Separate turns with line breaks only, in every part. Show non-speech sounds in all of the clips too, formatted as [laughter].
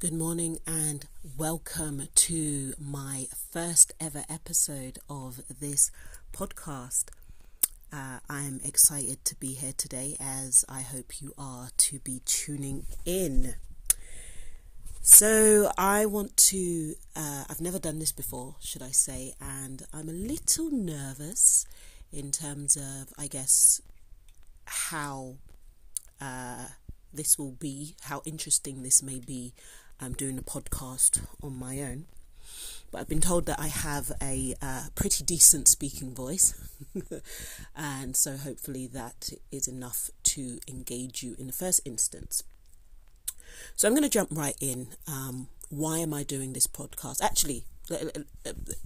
Good morning and welcome to my first ever episode of this podcast. Uh, I'm excited to be here today, as I hope you are to be tuning in. So, I want to, uh, I've never done this before, should I say, and I'm a little nervous in terms of, I guess, how uh, this will be, how interesting this may be I'm doing a podcast on my own. But I've been told that I have a uh, pretty decent speaking voice, [laughs] and so hopefully that is enough to engage you in the first instance. So I'm going to jump right in. Um, why am I doing this podcast? Actually,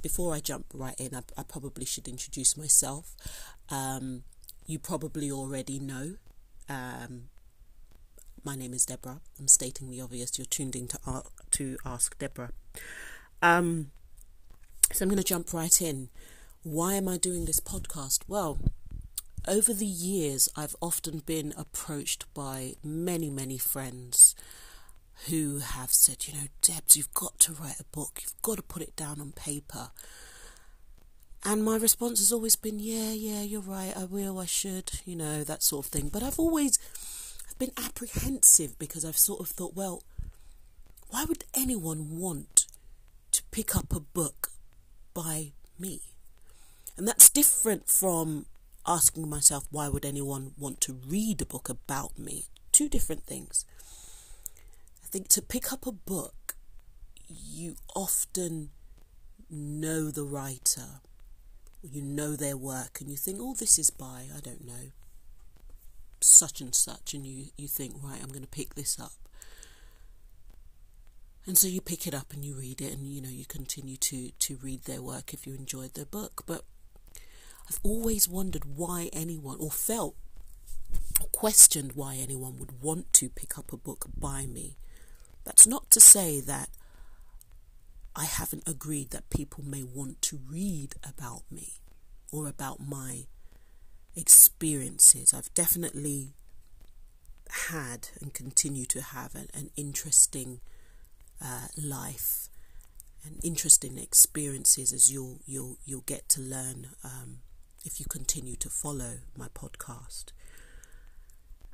before I jump right in, I, I probably should introduce myself. Um, you probably already know um, my name is Deborah. I'm stating the obvious. You're tuned in to, uh, to Ask Deborah. Um, so I'm going to jump right in. Why am I doing this podcast? Well, over the years, I've often been approached by many, many friends who have said, you know, Debs, you've got to write a book, you've got to put it down on paper. And my response has always been, yeah, yeah, you're right, I will, I should, you know, that sort of thing. But I've always been apprehensive because I've sort of thought, well, why would anyone want to pick up a book by me? And that's different from asking myself, why would anyone want to read a book about me? Two different things. I think to pick up a book, you often know the writer, you know their work, and you think, oh, this is by, I don't know, such and such, and you, you think, right, I'm going to pick this up. And so you pick it up and you read it, and you know, you continue to, to read their work if you enjoyed their book. But I've always wondered why anyone, or felt, or questioned why anyone would want to pick up a book by me. That's not to say that I haven't agreed that people may want to read about me or about my experiences. I've definitely had and continue to have an, an interesting uh, life and interesting experiences as you'll you'll you'll get to learn um, if you continue to follow my podcast.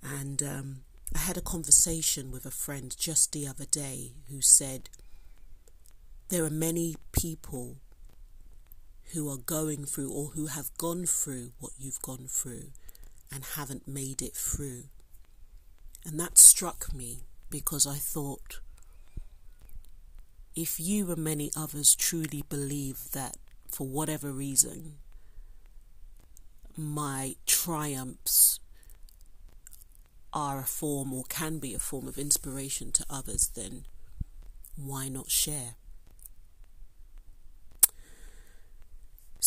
And um, I had a conversation with a friend just the other day who said there are many people who are going through or who have gone through what you've gone through and haven't made it through. And that struck me because I thought if you and many others truly believe that for whatever reason my triumphs are a form or can be a form of inspiration to others, then why not share?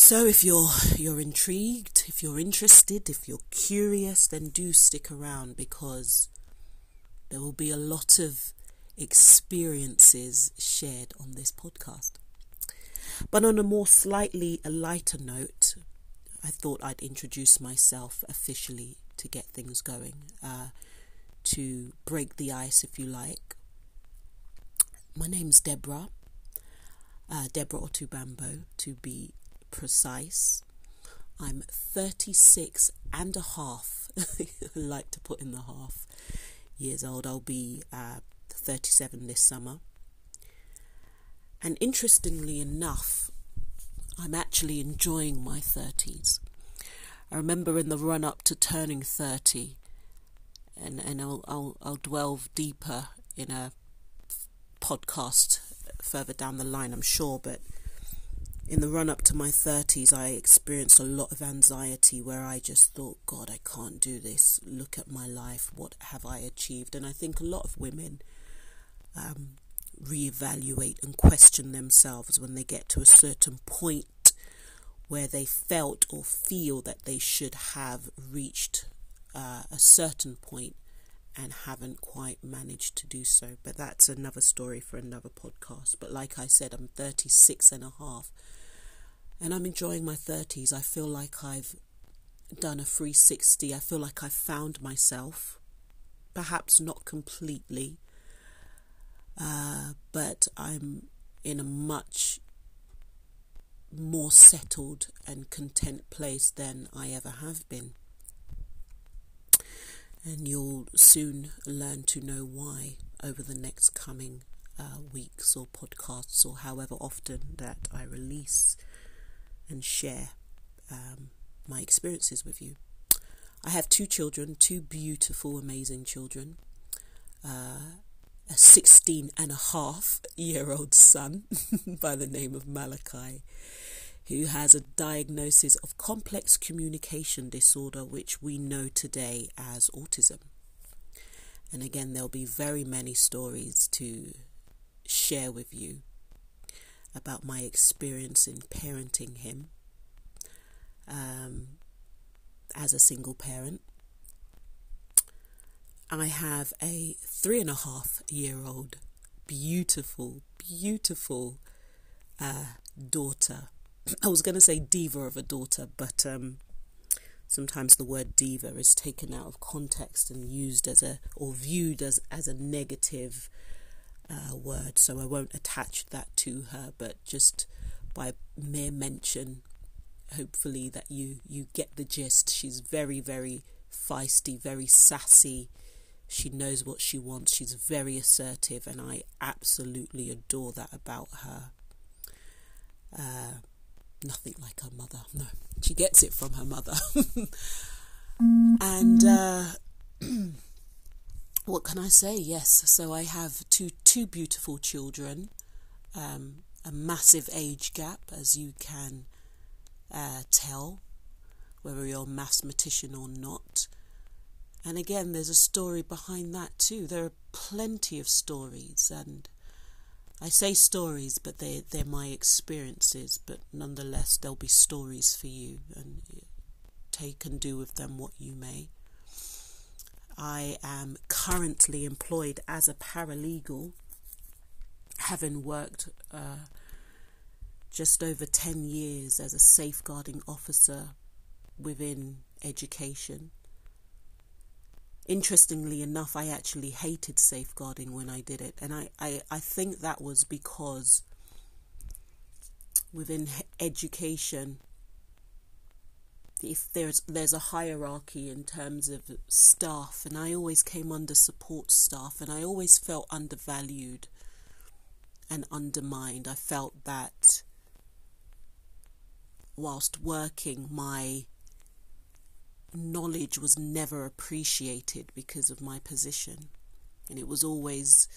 So if you're you're intrigued, if you're interested, if you're curious, then do stick around because there will be a lot of experiences shared on this podcast. But on a more slightly a lighter note, I thought I'd introduce myself officially to get things going, uh, to break the ice, if you like. My name's Deborah, uh, Deborah Otubambo, to be precise. I'm 36 and a half, [laughs] like to put in the half, years old. I'll be uh, 37 this summer. And interestingly enough, I'm actually enjoying my 30s. I remember in the run up to turning 30, and, and I'll, I'll, I'll delve deeper in a podcast further down the line, I'm sure, but in the run up to my 30s, I experienced a lot of anxiety where I just thought, God, I can't do this. Look at my life. What have I achieved? And I think a lot of women um, reevaluate and question themselves when they get to a certain point where they felt or feel that they should have reached uh, a certain point and haven't quite managed to do so. But that's another story for another podcast. But like I said, I'm 36 and a half and I'm enjoying my 30s. I feel like I've done a 360. I feel like I've found myself, perhaps not completely. uh, but I'm in a much more settled and content place than I ever have been. And you'll soon learn to know why over the next coming uh, weeks or podcasts or however often that I release and share um, my experiences with you. I have two children, two beautiful, amazing children. Uh, a 16 and a half year old son [laughs] by the name of Malachi, who has a diagnosis of complex communication disorder, which we know today as autism. And again, there'll be very many stories to share with you about my experience in parenting him um, as a single parent. I have a three and a half year old, beautiful, beautiful uh, daughter. [clears throat] I was going to say diva of a daughter, but um, sometimes the word diva is taken out of context and used as a, or viewed as, as a negative uh, word, so I won't attach that to her, but just by mere mention, hopefully that you, you get the gist. She's very, very feisty, very sassy she knows what she wants. She's very assertive, and I absolutely adore that about her. Uh, nothing like her mother. No, she gets it from her mother. [laughs] and uh, [clears throat] what can I say? Yes, so I have two two beautiful children, um, a massive age gap, as you can uh, tell, whether you're a mathematician or not. And again, there's a story behind that too. There are plenty of stories, and I say stories, but they they're my experiences. But nonetheless, there'll be stories for you, and take and do with them what you may. I am currently employed as a paralegal, having worked uh, just over 10 years as a safeguarding officer within education interestingly enough, I actually hated safeguarding when I did it. And I, I, I think that was because within education, if there's there's a hierarchy in terms of staff and I always came under support staff and I always felt undervalued and undermined. I felt that whilst working my knowledge was never appreciated because of my position. And it was always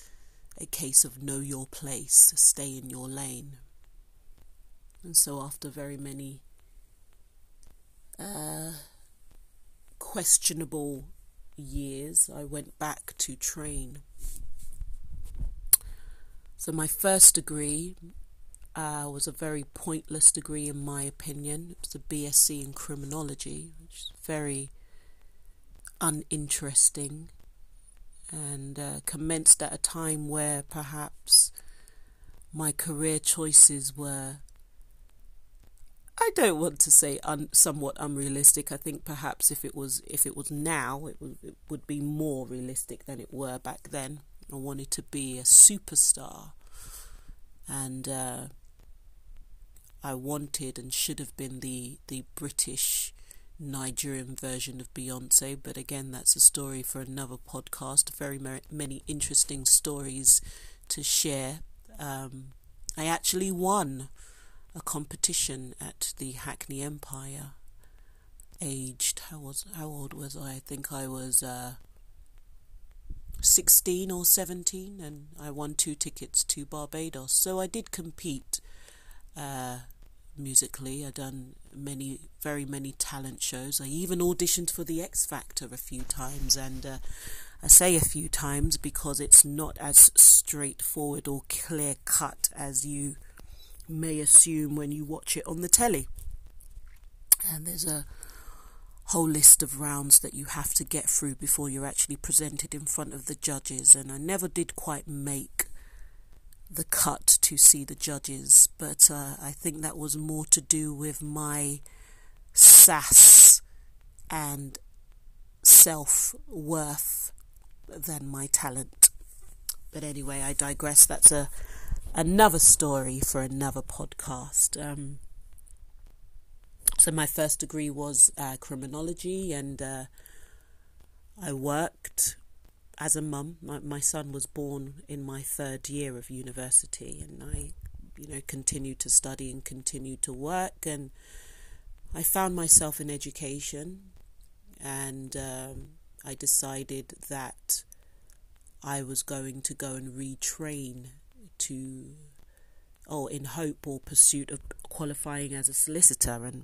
a case of know your place, stay in your lane. And so, after very many questionable years, I went back to train. So, my first degree uh, was a very pointless degree, in my opinion. It was a BSc in criminology, which is very uninteresting, and uh, commenced at a time where perhaps my career choices were. I don't want to say un- somewhat unrealistic. I think perhaps if it was if it was now, it, w- it would be more realistic than it were back then. I wanted to be a superstar, and uh, I wanted and should have been the the British Nigerian version of Beyonce, but again, that's a story for another podcast. Very many interesting stories to share. Um, I actually won a competition at the Hackney Empire. Aged how was how old was I? I think I was uh, sixteen or seventeen, and I won two tickets to Barbados. So I did compete. Uh, musically. I've done many, very many talent shows. I even auditioned for the X Factor a few times, and uh, I say a few times because it's not as straightforward or clear cut as you may assume when you watch it on the telly. And there's a whole list of rounds that you have to get through before you're actually presented in front of the judges, and I never did quite make the cut to see the judges, but uh, I think that was more to do with my sass and self worth than my talent. But anyway, I digress. That's a another story for another podcast. Um, so my first degree was uh, criminology, and uh, I worked as a mum. My, my son was born in my third year of university, and I, you know, continued to study and continued to work, and I found myself in education, and um, I decided that I was going to go and retrain to, or in hope or pursuit of qualifying as a solicitor, and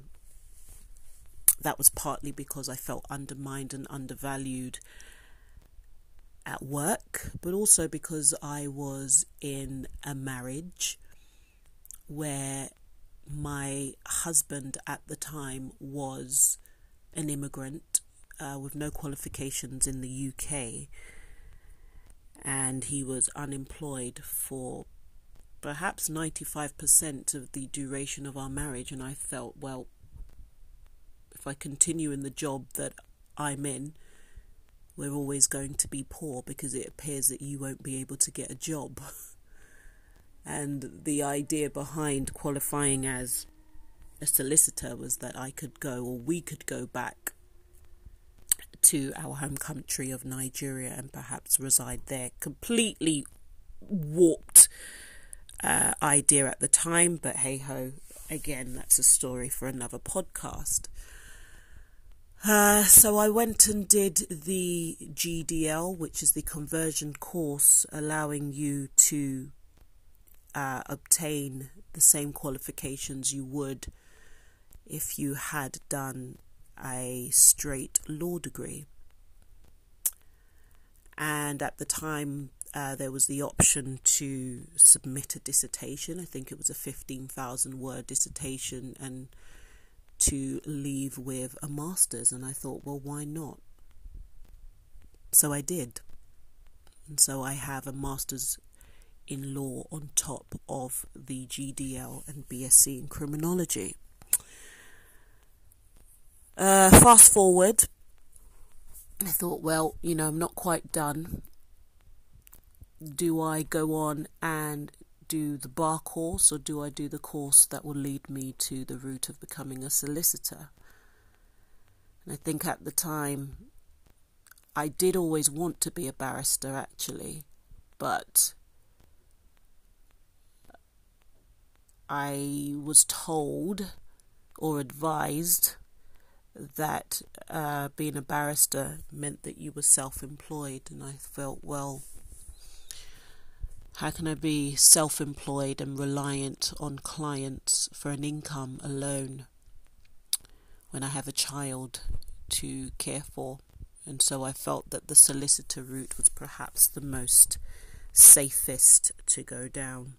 that was partly because I felt undermined and undervalued at work, but also because I was in a marriage where my husband at the time was an immigrant uh, with no qualifications in the UK, and he was unemployed for perhaps 95% of the duration of our marriage. And I felt, well, if I continue in the job that I'm in, we're always going to be poor because it appears that you won't be able to get a job. [laughs] and the idea behind qualifying as a solicitor was that I could go or we could go back to our home country of Nigeria and perhaps reside there. Completely warped uh, idea at the time, but hey ho, again, that's a story for another podcast. Uh, so I went and did the GDL, which is the conversion course allowing you to uh, obtain the same qualifications you would if you had done a straight law degree. And at the time, uh, there was the option to submit a dissertation. I think it was a 15,000 word dissertation, and to leave with a master's, and I thought, well, why not? So I did. And so I have a master's in law on top of the GDL and BSc in criminology. Uh, fast forward, I thought, well, you know, I'm not quite done. Do I go on and do the bar course or do I do the course that will lead me to the route of becoming a solicitor? And I think at the time I did always want to be a barrister actually, but I was told or advised that uh, being a barrister meant that you were self employed, and I felt, well, how can I be self employed and reliant on clients for an income alone when I have a child to care for? And so I felt that the solicitor route was perhaps the most safest to go down.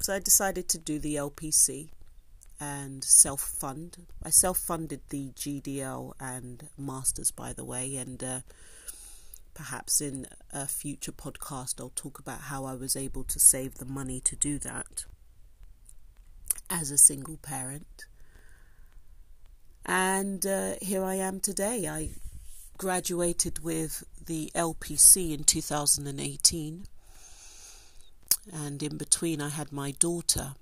So I decided to do the LPC and self fund. I self funded the GDL and Masters, by the way, and uh, perhaps in a future podcast, I'll talk about how I was able to save the money to do that as a single parent. And uh, here I am today. I graduated with the LPC in 2018, and in between, I had my daughter.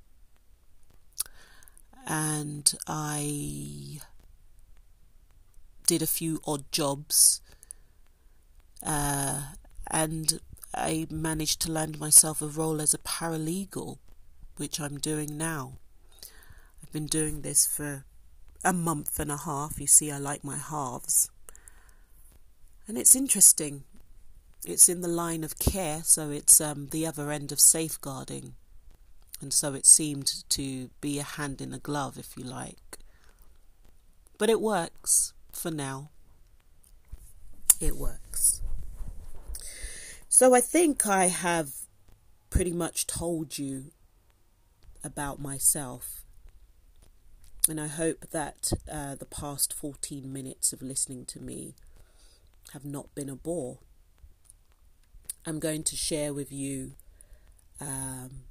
And I did a few odd jobs uh, and I managed to land myself a role as a paralegal, which I'm doing now. I've been doing this for a month and a half. You see, I like my halves. And it's interesting. It's in the line of care, so it's um, the other end of safeguarding. And so it seemed to be a hand in a glove, if you like. But it works for now. It works. So I think I have pretty much told you about myself. And I hope that uh, the past 14 minutes of listening to me have not been a bore. I'm going to share with you um,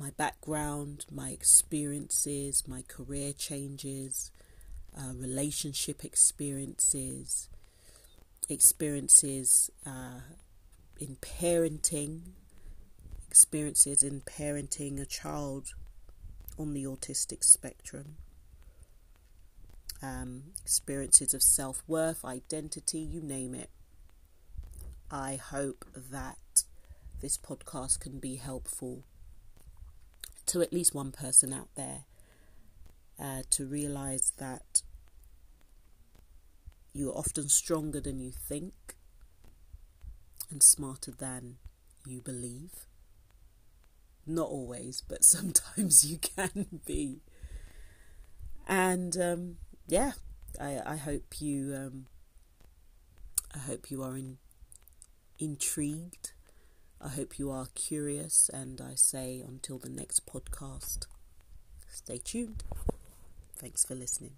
my background, my experiences, my career changes, uh, relationship experiences, experiences uh, in parenting, experiences in parenting a child on the autistic spectrum, um, experiences of self worth, identity, you name it. I hope that this podcast can be helpful to at least one person out there uh, to realize that you're often stronger than you think and smarter than you believe. Not always, but [laughs] sometimes you can be. And um, yeah, I, I hope you um, I hope you are in, intrigued. I hope you are curious, and I say until the next podcast, stay tuned. Thanks for listening.